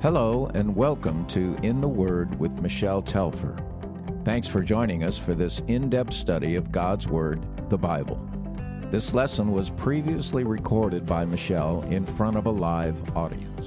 Hello, and welcome to In the Word with Michelle Telfer. Thanks for joining us for this in depth study of God's Word, the Bible. This lesson was previously recorded by Michelle in front of a live audience.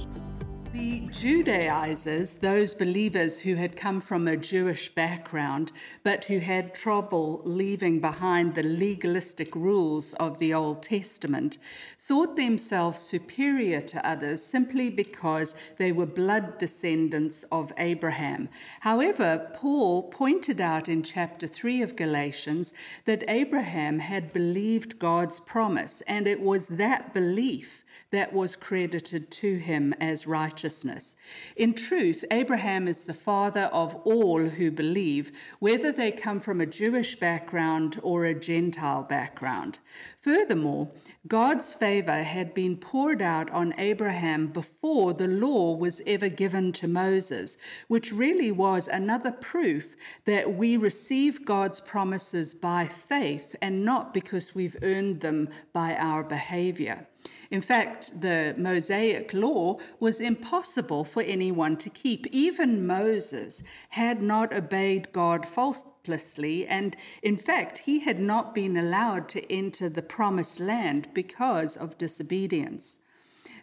Judaizers, those believers who had come from a Jewish background but who had trouble leaving behind the legalistic rules of the Old Testament, thought themselves superior to others simply because they were blood descendants of Abraham. However, Paul pointed out in chapter 3 of Galatians that Abraham had believed God's promise, and it was that belief that was credited to him as righteousness. In truth, Abraham is the father of all who believe, whether they come from a Jewish background or a Gentile background. Furthermore, God's favor had been poured out on Abraham before the law was ever given to Moses, which really was another proof that we receive God's promises by faith and not because we've earned them by our behavior. In fact, the Mosaic law was impossible for anyone to keep. Even Moses had not obeyed God faultlessly, and in fact, he had not been allowed to enter the promised land because of disobedience.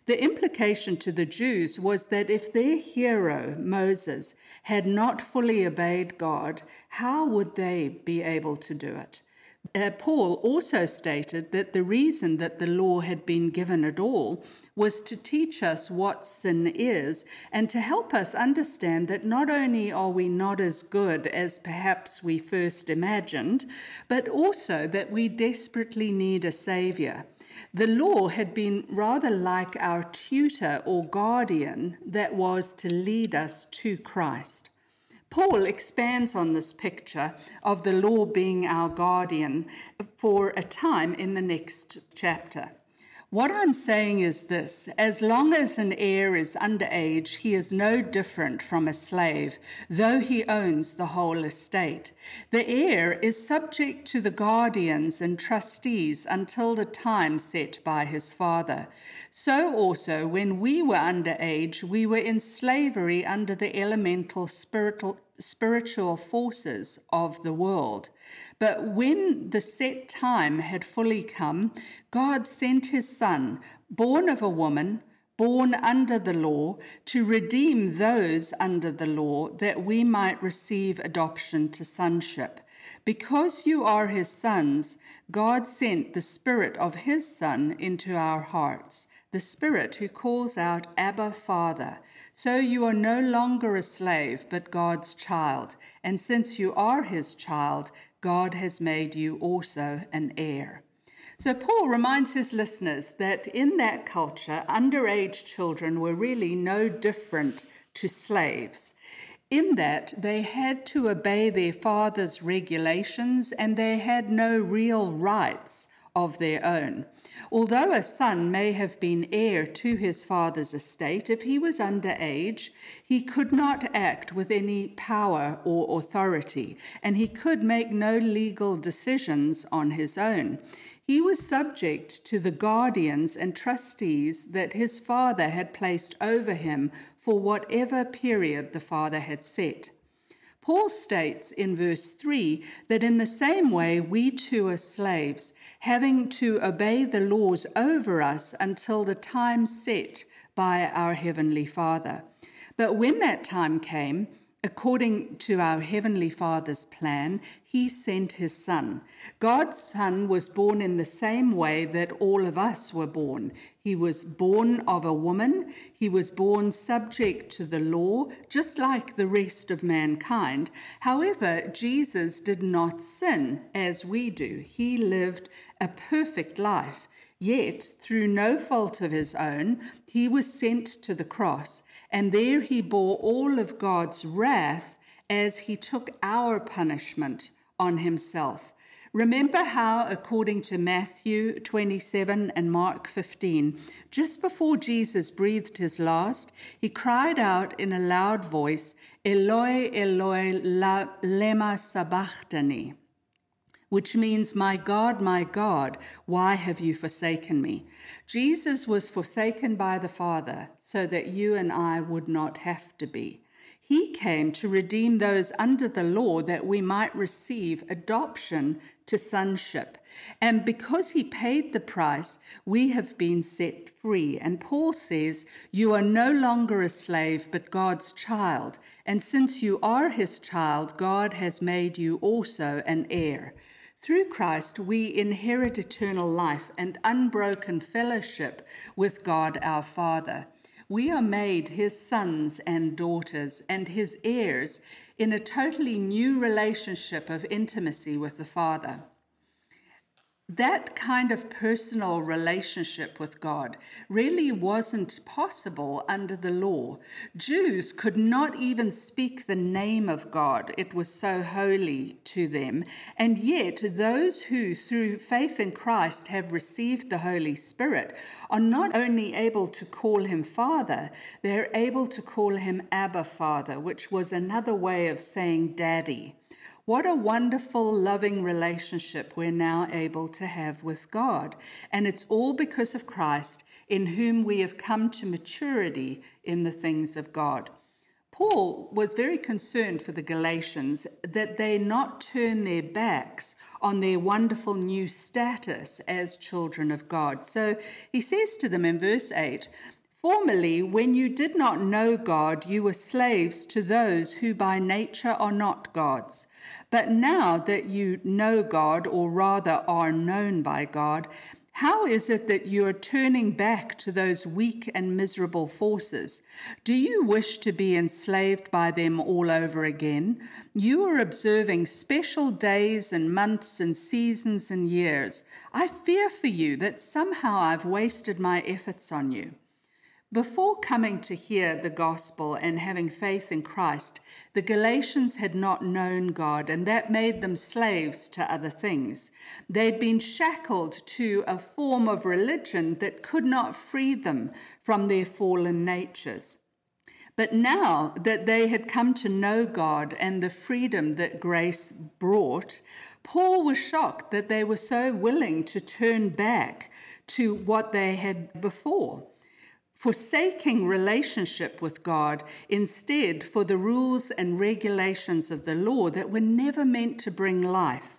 The implication to the Jews was that if their hero, Moses, had not fully obeyed God, how would they be able to do it? Uh, Paul also stated that the reason that the law had been given at all was to teach us what sin is and to help us understand that not only are we not as good as perhaps we first imagined, but also that we desperately need a Savior. The law had been rather like our tutor or guardian that was to lead us to Christ. Paul expands on this picture of the law being our guardian for a time in the next chapter. What I'm saying is this as long as an heir is underage, he is no different from a slave, though he owns the whole estate. The heir is subject to the guardians and trustees until the time set by his father. So also, when we were underage, we were in slavery under the elemental spiritual spiritual forces of the world. But when the set time had fully come, God sent his Son, born of a woman, born under the law, to redeem those under the law, that we might receive adoption to sonship. Because you are his sons, God sent the Spirit of his Son into our hearts the Spirit who calls out, Abba, Father. So you are no longer a slave, but God's child. And since you are his child, God has made you also an heir. So Paul reminds his listeners that in that culture, underage children were really no different to slaves. In that they had to obey their father's regulations and they had no real rights of their own. Although a son may have been heir to his father's estate, if he was under age, he could not act with any power or authority, and he could make no legal decisions on his own. He was subject to the guardians and trustees that his father had placed over him for whatever period the father had set. Paul states in verse 3 that in the same way we too are slaves, having to obey the laws over us until the time set by our Heavenly Father. But when that time came, According to our Heavenly Father's plan, He sent His Son. God's Son was born in the same way that all of us were born. He was born of a woman, He was born subject to the law, just like the rest of mankind. However, Jesus did not sin as we do. He lived a perfect life. Yet, through no fault of his own, he was sent to the cross, and there he bore all of God's wrath as he took our punishment on himself. Remember how, according to Matthew 27 and Mark 15, just before Jesus breathed his last, he cried out in a loud voice, Eloi, Eloi, lema sabachthani, which means, My God, my God, why have you forsaken me? Jesus was forsaken by the Father so that you and I would not have to be. He came to redeem those under the law that we might receive adoption to sonship. And because he paid the price, we have been set free. And Paul says, You are no longer a slave, but God's child. And since you are his child, God has made you also an heir. Through Christ, we inherit eternal life and unbroken fellowship with God our Father. We are made his sons and daughters and his heirs in a totally new relationship of intimacy with the Father that kind of personal relationship with God really wasn't possible under the law. Jews could not even speak the name of God, it was so holy to them. And yet, those who, through faith in Christ, have received the Holy Spirit are not only able to call him Father, they're able to call him Abba Father, which was another way of saying daddy. What a wonderful, loving relationship we're now able to have with God. And it's all because of Christ, in whom we have come to maturity in the things of God. Paul was very concerned for the Galatians that they not turn their backs on their wonderful new status as children of God. So he says to them in verse 8 Formerly, when you did not know God, you were slaves to those who by nature are not gods. But now that you know God, or rather are known by God, how is it that you are turning back to those weak and miserable forces? Do you wish to be enslaved by them all over again? You are observing special days and months and seasons and years. I fear for you that somehow I've wasted my efforts on you. Before coming to hear the gospel and having faith in Christ, the Galatians had not known God, and that made them slaves to other things. They'd been shackled to a form of religion that could not free them from their fallen natures. But now that they had come to know God and the freedom that grace brought, Paul was shocked that they were so willing to turn back to what they had before forsaking relationship with God instead for the rules and regulations of the law that were never meant to bring life.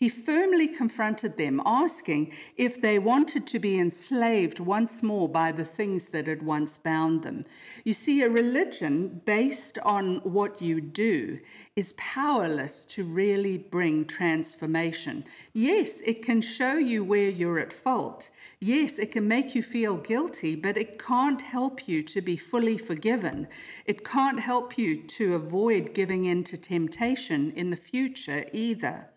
He firmly confronted them, asking if they wanted to be enslaved once more by the things that had once bound them. You see, a religion based on what you do is powerless to really bring transformation. Yes, it can show you where you're at fault. Yes, it can make you feel guilty, but it can't help you to be fully forgiven. It can't help you to avoid giving in to temptation in the future either.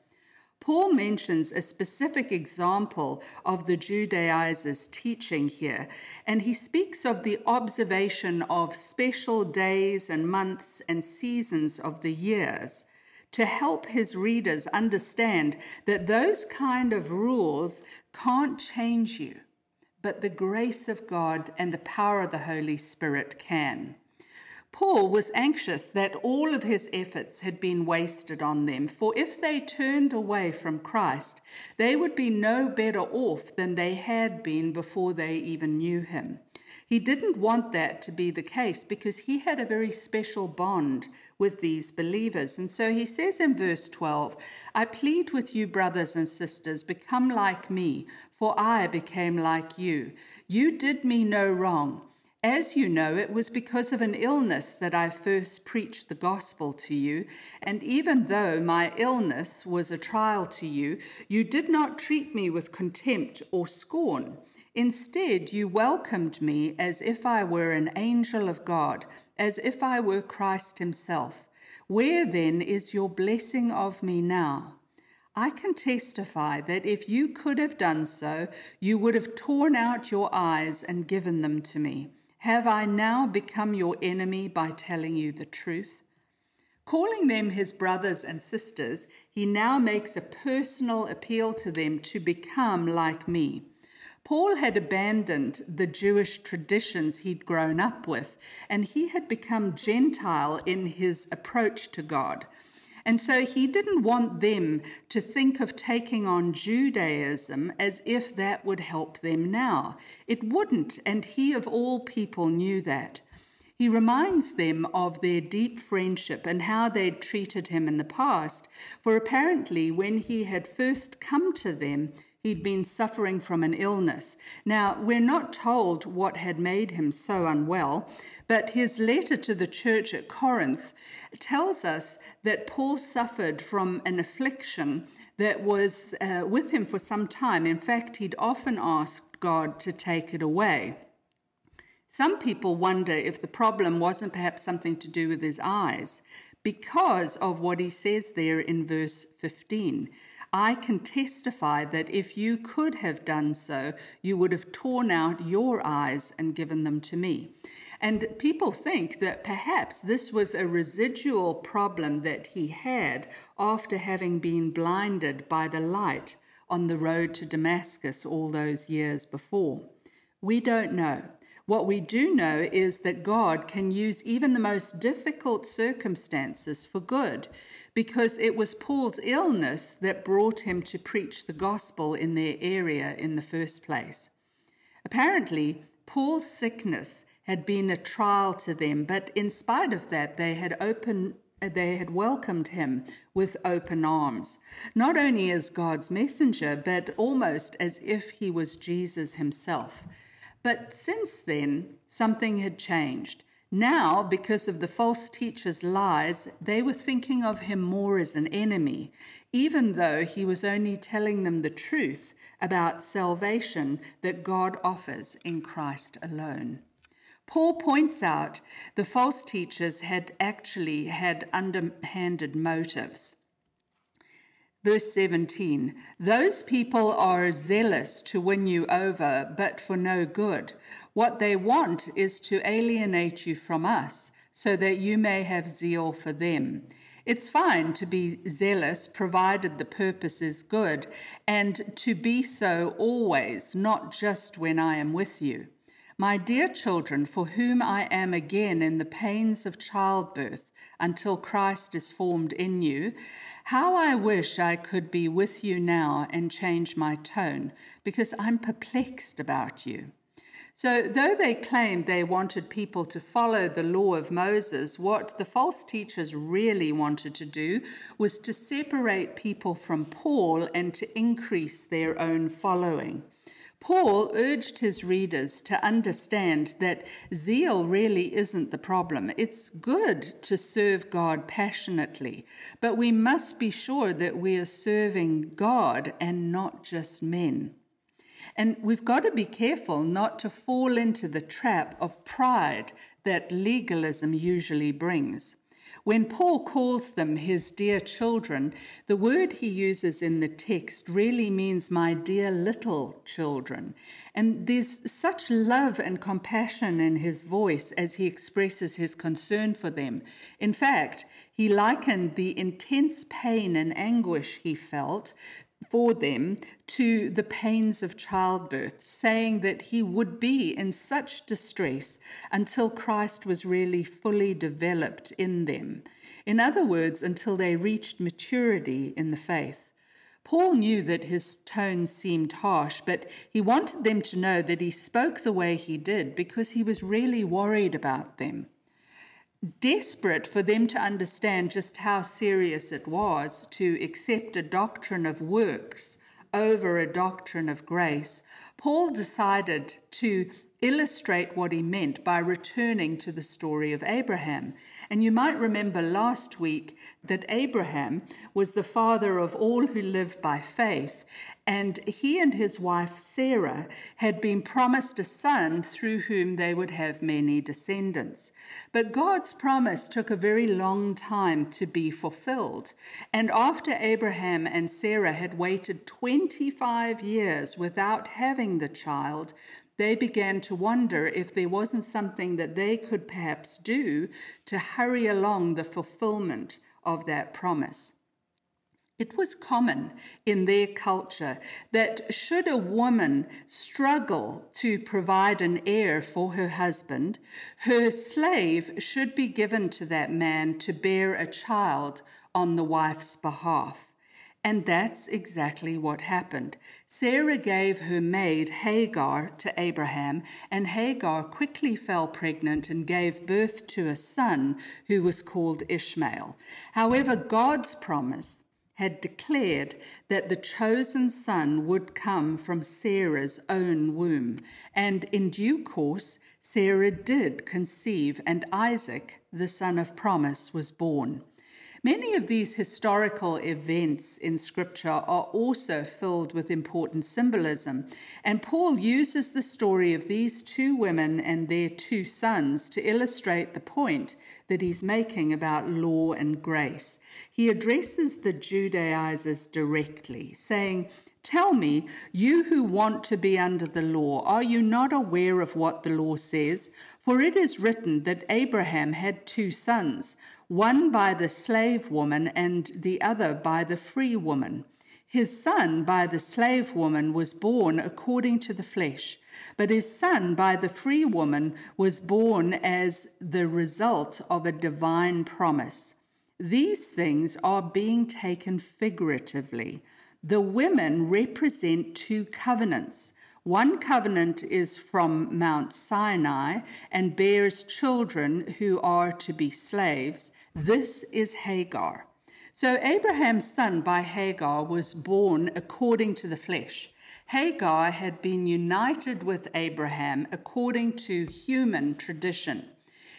Paul mentions a specific example of the Judaizers' teaching here, and he speaks of the observation of special days and months and seasons of the years to help his readers understand that those kind of rules can't change you, but the grace of God and the power of the Holy Spirit can. Paul was anxious that all of his efforts had been wasted on them, for if they turned away from Christ, they would be no better off than they had been before they even knew him. He didn't want that to be the case because he had a very special bond with these believers. And so he says in verse 12, I plead with you, brothers and sisters, become like me, for I became like you. You did me no wrong. As you know, it was because of an illness that I first preached the gospel to you, and even though my illness was a trial to you, you did not treat me with contempt or scorn. Instead, you welcomed me as if I were an angel of God, as if I were Christ Himself. Where then is your blessing of me now? I can testify that if you could have done so, you would have torn out your eyes and given them to me. Have I now become your enemy by telling you the truth? Calling them his brothers and sisters, he now makes a personal appeal to them to become like me. Paul had abandoned the Jewish traditions he'd grown up with, and he had become Gentile in his approach to God. And so he didn't want them to think of taking on Judaism as if that would help them now. It wouldn't, and he of all people knew that. He reminds them of their deep friendship and how they'd treated him in the past, for apparently, when he had first come to them, he'd been suffering from an illness. Now, we're not told what had made him so unwell, but his letter to the church at Corinth tells us that Paul suffered from an affliction that was uh, with him for some time. In fact, he'd often asked God to take it away. Some people wonder if the problem wasn't perhaps something to do with his eyes because of what he says there in verse 15. I can testify that if you could have done so, you would have torn out your eyes and given them to me. And people think that perhaps this was a residual problem that he had after having been blinded by the light on the road to Damascus all those years before. We don't know. What we do know is that God can use even the most difficult circumstances for good, because it was Paul's illness that brought him to preach the gospel in their area in the first place. Apparently, Paul's sickness had been a trial to them, but in spite of that, they had opened they had welcomed him with open arms, not only as God's messenger, but almost as if he was Jesus himself. But since then, something had changed. Now, because of the false teacher's lies, they were thinking of him more as an enemy, even though he was only telling them the truth about salvation that God offers in Christ alone. Paul points out the false teachers had actually had underhanded motives. Verse 17 Those people are zealous to win you over, but for no good. What they want is to alienate you from us, so that you may have zeal for them. It's fine to be zealous, provided the purpose is good, and to be so always, not just when I am with you. My dear children, for whom I am again in the pains of childbirth until Christ is formed in you, how I wish I could be with you now and change my tone, because I'm perplexed about you. So, though they claimed they wanted people to follow the law of Moses, what the false teachers really wanted to do was to separate people from Paul and to increase their own following. Paul urged his readers to understand that zeal really isn't the problem. It's good to serve God passionately, but we must be sure that we are serving God and not just men. And we've got to be careful not to fall into the trap of pride that legalism usually brings. When Paul calls them his dear children, the word he uses in the text really means my dear little children. And there's such love and compassion in his voice as he expresses his concern for them. In fact, he likened the intense pain and anguish he felt for them to the pains of childbirth, saying that he would be in such distress until Christ was really fully developed in them. In other words, until they reached maturity in the faith. Paul knew that his tone seemed harsh, but he wanted them to know that he spoke the way he did because he was really worried about them desperate for them to understand just how serious it was to accept a doctrine of works over a doctrine of grace, Paul decided to illustrate what he meant by returning to the story of Abraham. And you might remember last week that Abraham was the father of all who live by faith, and he and his wife Sarah had been promised a son through whom they would have many descendants. But God's promise took a very long time to be fulfilled. And after Abraham and Sarah had waited 25 years without having the child, they began to wonder if there wasn't something that they could perhaps do to hurry along the fulfillment of that promise. It was common in their culture that should a woman struggle to provide an heir for her husband, her slave should be given to that man to bear a child on the wife's behalf. And that's exactly what happened. Sarah gave her maid Hagar to Abraham, and Hagar quickly fell pregnant and gave birth to a son who was called Ishmael. However, God's promise had declared that the chosen son would come from Sarah's own womb, and in due course, Sarah did conceive, and Isaac, the son of promise, was born. Many of these historical events in Scripture are also filled with important symbolism, and Paul uses the story of these two women and their two sons to illustrate the point that he's making about law and grace. He addresses the Judaizers directly, saying, Tell me, you who want to be under the law, are you not aware of what the law says? For it is written that Abraham had two sons, one by the slave woman and the other by the free woman. His son by the slave woman was born according to the flesh, but his son by the free woman was born as the result of a divine promise. These things are being taken figuratively. The women represent two covenants. One covenant is from Mount Sinai and bears children who are to be slaves. This is Hagar. So Abraham's son by Hagar was born according to the flesh. Hagar had been united with Abraham according to human tradition.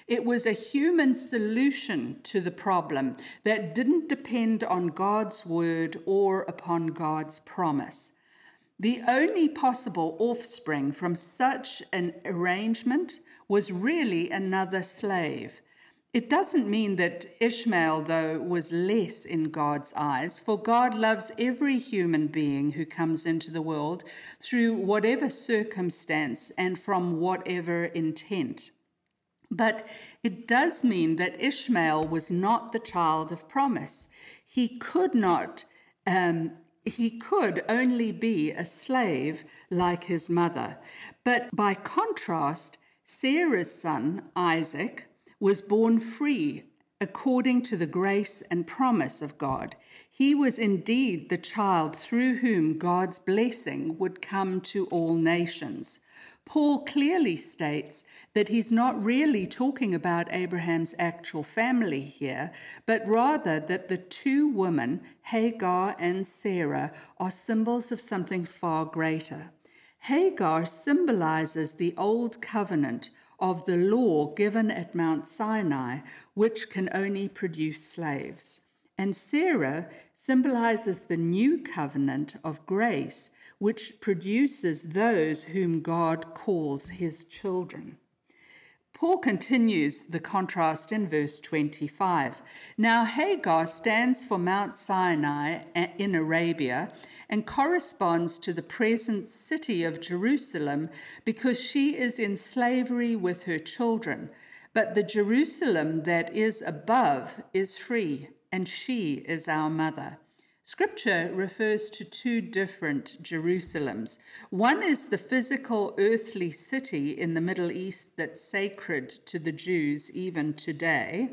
It was a human solution to the problem that didn't depend on God's word or upon God's promise. The only possible offspring from such an arrangement was really another slave. It doesn't mean that Ishmael, though, was less in God's eyes, for God loves every human being who comes into the world through whatever circumstance and from whatever intent. But it does mean that Ishmael was not the child of promise. He could not, um, he could only be a slave like his mother. But by contrast, Sarah's son, Isaac, was born free according to the grace and promise of God. He was indeed the child through whom God's blessing would come to all nations. Paul clearly states that he's not really talking about Abraham's actual family here, but rather that the two women, Hagar and Sarah, are symbols of something far greater. Hagar symbolizes the old covenant of the law given at Mount Sinai, which can only produce slaves. And Sarah symbolizes the new covenant of grace, which produces those whom God calls his children. Paul continues the contrast in verse 25. Now, Hagar stands for Mount Sinai in Arabia and corresponds to the present city of Jerusalem because she is in slavery with her children. But the Jerusalem that is above is free and she is our mother. Scripture refers to two different Jerusalems. One is the physical earthly city in the Middle East that's sacred to the Jews even today.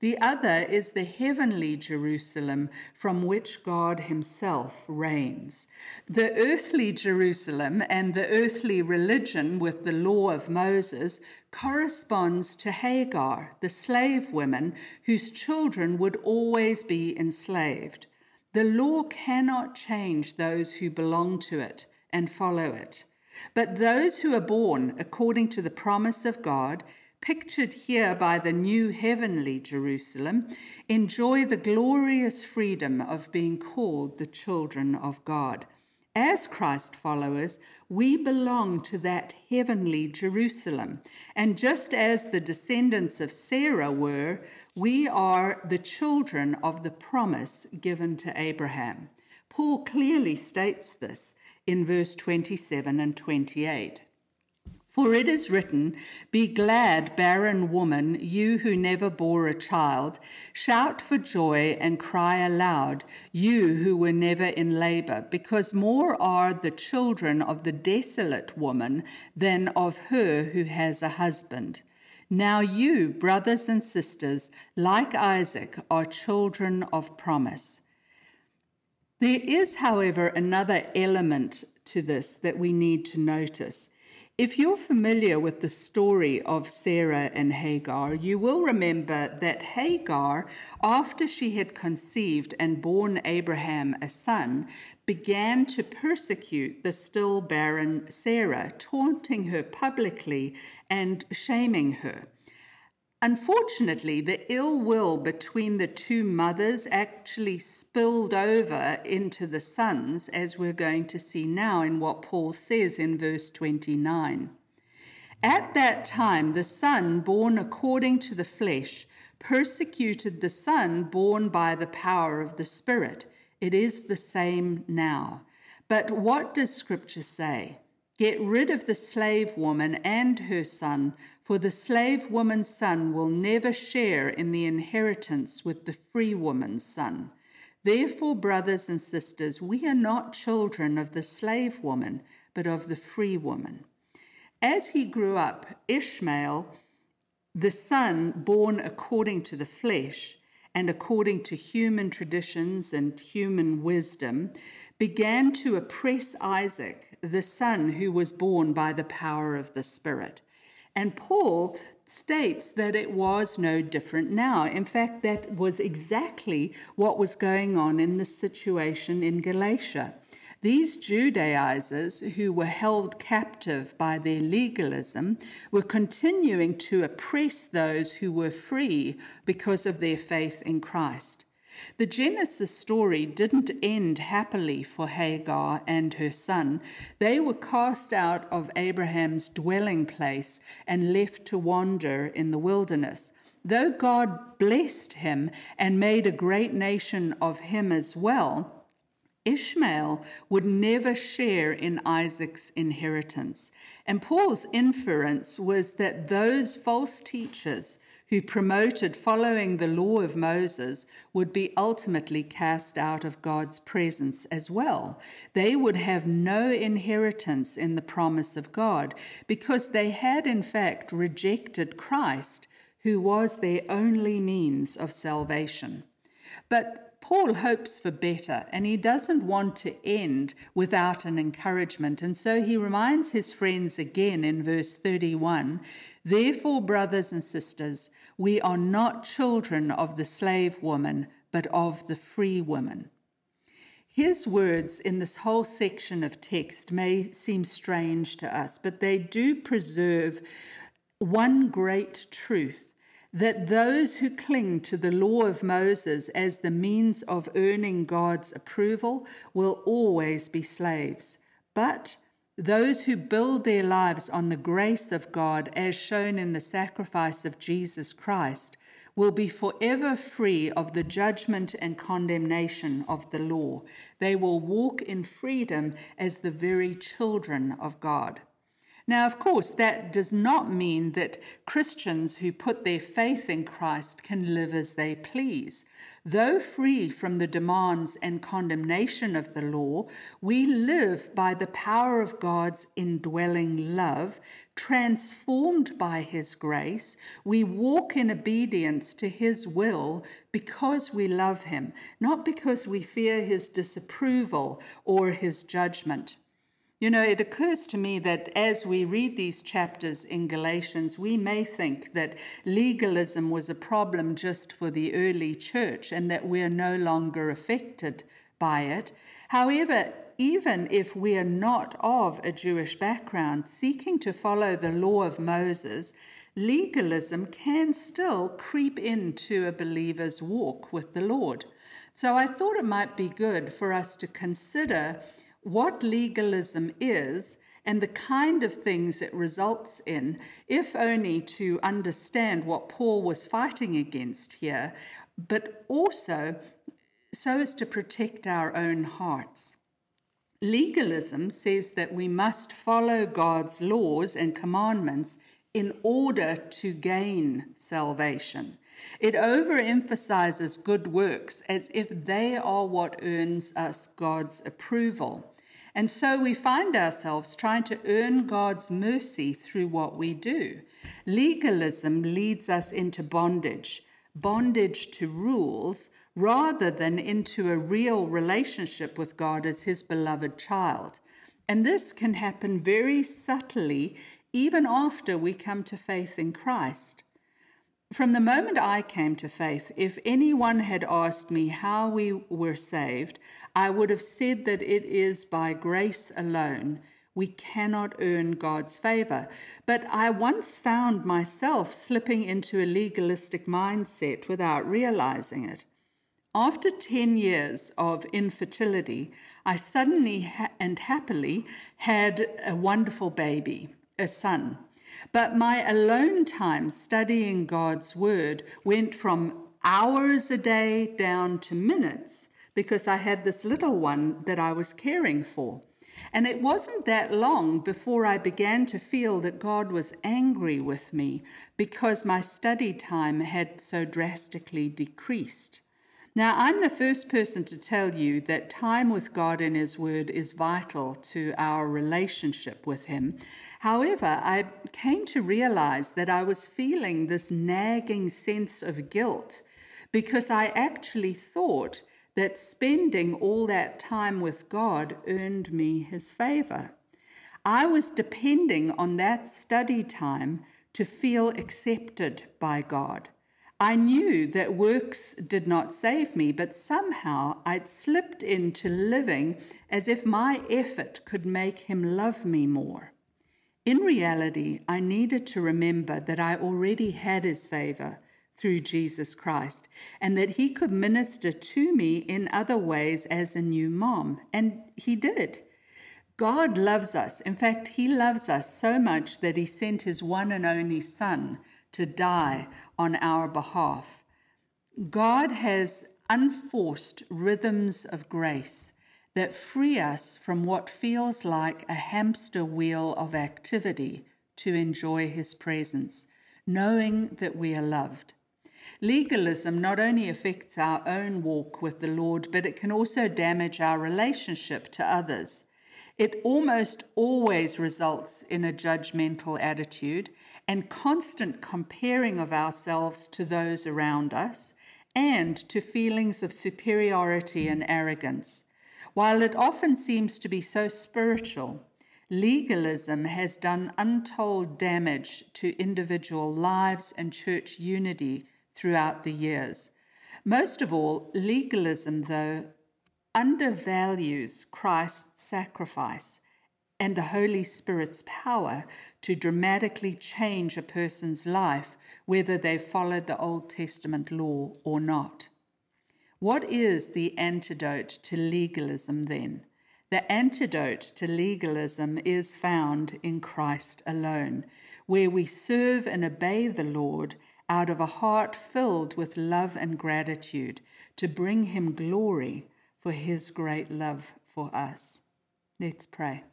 The other is the heavenly Jerusalem from which God Himself reigns. The earthly Jerusalem and the earthly religion with the law of Moses corresponds to Hagar, the slave woman whose children would always be enslaved. The law cannot change those who belong to it and follow it. But those who are born according to the promise of God pictured here by the new heavenly Jerusalem, enjoy the glorious freedom of being called the children of God. As Christ followers, we belong to that heavenly Jerusalem. And just as the descendants of Sarah were, we are the children of the promise given to Abraham. Paul clearly states this in verse 27 and 28. For it is written, Be glad, barren woman, you who never bore a child. Shout for joy and cry aloud, you who were never in labor, because more are the children of the desolate woman than of her who has a husband. Now you, brothers and sisters, like Isaac, are children of promise. There is, however, another element to this that we need to notice. If you're familiar with the story of Sarah and Hagar, you will remember that Hagar, after she had conceived and borne Abraham a son, began to persecute the still barren Sarah, taunting her publicly and shaming her. Unfortunately, the ill will between the two mothers actually spilled over into the sons, as we're going to see now in what Paul says in verse 29. At that time, the son born according to the flesh persecuted the son born by the power of the Spirit. It is the same now. But what does Scripture say? Get rid of the slave woman and her son, for the slave woman's son will never share in the inheritance with the free woman's son. Therefore, brothers and sisters, we are not children of the slave woman, but of the free woman. As he grew up, Ishmael, the son born according to the flesh and according to human traditions and human wisdom, began to oppress Isaac, the son who was born by the power of the Spirit. And Paul states that it was no different now. In fact, that was exactly what was going on in the situation in Galatia. These Judaizers, who were held captive by their legalism, were continuing to oppress those who were free because of their faith in Christ. The Genesis story didn't end happily for Hagar and her son. They were cast out of Abraham's dwelling place and left to wander in the wilderness. Though God blessed him and made a great nation of him as well, Ishmael would never share in Isaac's inheritance. And Paul's inference was that those false teachers who promoted following the law of Moses would be ultimately cast out of God's presence as well. They would have no inheritance in the promise of God because they had, in fact, rejected Christ, who was their only means of salvation. But Paul hopes for better and he doesn't want to end without an encouragement. And so he reminds his friends again in verse 31 Therefore, brothers and sisters, we are not children of the slave woman, but of the free woman. His words in this whole section of text may seem strange to us, but they do preserve one great truth that those who cling to the law of Moses as the means of earning God's approval will always be slaves. But those who build their lives on the grace of God, as shown in the sacrifice of Jesus Christ, will be forever free of the judgment and condemnation of the law. They will walk in freedom as the very children of God. Now, of course, that does not mean that Christians who put their faith in Christ can live as they please. Though free from the demands and condemnation of the law, we live by the power of God's indwelling love, transformed by His grace. We walk in obedience to His will because we love Him, not because we fear His disapproval or His judgment. You know, it occurs to me that as we read these chapters in Galatians, we may think that legalism was a problem just for the early church and that we're no longer affected by it. However, even if we are not of a Jewish background, seeking to follow the law of Moses, legalism can still creep into a believer's walk with the Lord. So I thought it might be good for us to consider what legalism is and the kind of things it results in, if only to understand what Paul was fighting against here, but also so as to protect our own hearts. Legalism says that we must follow God's laws and commandments in order to gain salvation. It overemphasizes good works as if they are what earns us God's approval. And so we find ourselves trying to earn God's mercy through what we do. Legalism leads us into bondage, bondage to rules, rather than into a real relationship with God as His beloved child. And this can happen very subtly even after we come to faith in Christ. From the moment I came to faith, if anyone had asked me how we were saved, I would have said that it is by grace alone. We cannot earn God's favor. But I once found myself slipping into a legalistic mindset without realizing it. After 10 years of infertility, I suddenly ha- and happily had a wonderful baby, a son. But my alone time studying God's Word went from hours a day down to minutes because I had this little one that I was caring for. And it wasn't that long before I began to feel that God was angry with me because my study time had so drastically decreased. Now, I'm the first person to tell you that time with God and His Word is vital to our relationship with Him. However, I came to realize that I was feeling this nagging sense of guilt because I actually thought that spending all that time with God earned me His favor. I was depending on that study time to feel accepted by God. I knew that works did not save me, but somehow I'd slipped into living as if my effort could make him love me more. In reality, I needed to remember that I already had his favor through Jesus Christ and that he could minister to me in other ways as a new mom. And he did. God loves us. In fact, he loves us so much that he sent his one and only son to die on our behalf. God has unforced rhythms of grace that free us from what feels like a hamster wheel of activity to enjoy His presence, knowing that we are loved. Legalism not only affects our own walk with the Lord, but it can also damage our relationship to others. It almost always results in a judgmental attitude and constant comparing of ourselves to those around us and to feelings of superiority and arrogance. While it often seems to be so spiritual, legalism has done untold damage to individual lives and church unity throughout the years. Most of all, legalism, though, undervalues Christ's sacrifice and the Holy Spirit's power to dramatically change a person's life, whether they followed the Old Testament law or not. What is the antidote to legalism then? The antidote to legalism is found in Christ alone, where we serve and obey the Lord out of a heart filled with love and gratitude to bring him glory for his great love for us. Let's pray.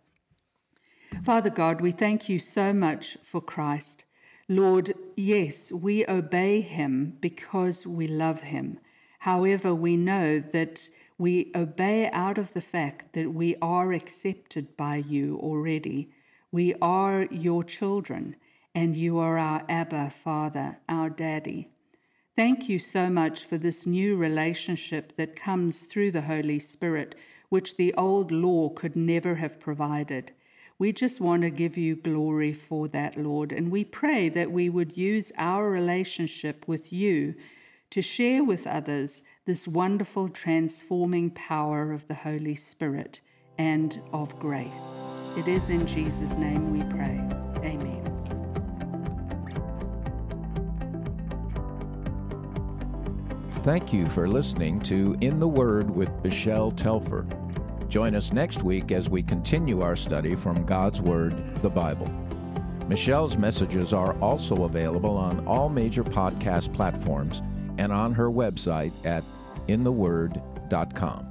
Father God, we thank you so much for Christ. Lord, yes, we obey him because we love him. However, we know that we obey out of the fact that we are accepted by you already. We are your children, and you are our Abba Father, our Daddy. Thank you so much for this new relationship that comes through the Holy Spirit, which the old law could never have provided. We just want to give you glory for that, Lord. And we pray that we would use our relationship with you to share with others this wonderful transforming power of the Holy Spirit and of grace. It is in Jesus' name we pray. Amen. Thank you for listening to In the Word with Michelle Telfer. Join us next week as we continue our study from God's Word, the Bible. Michelle's messages are also available on all major podcast platforms and on her website at intheword.com.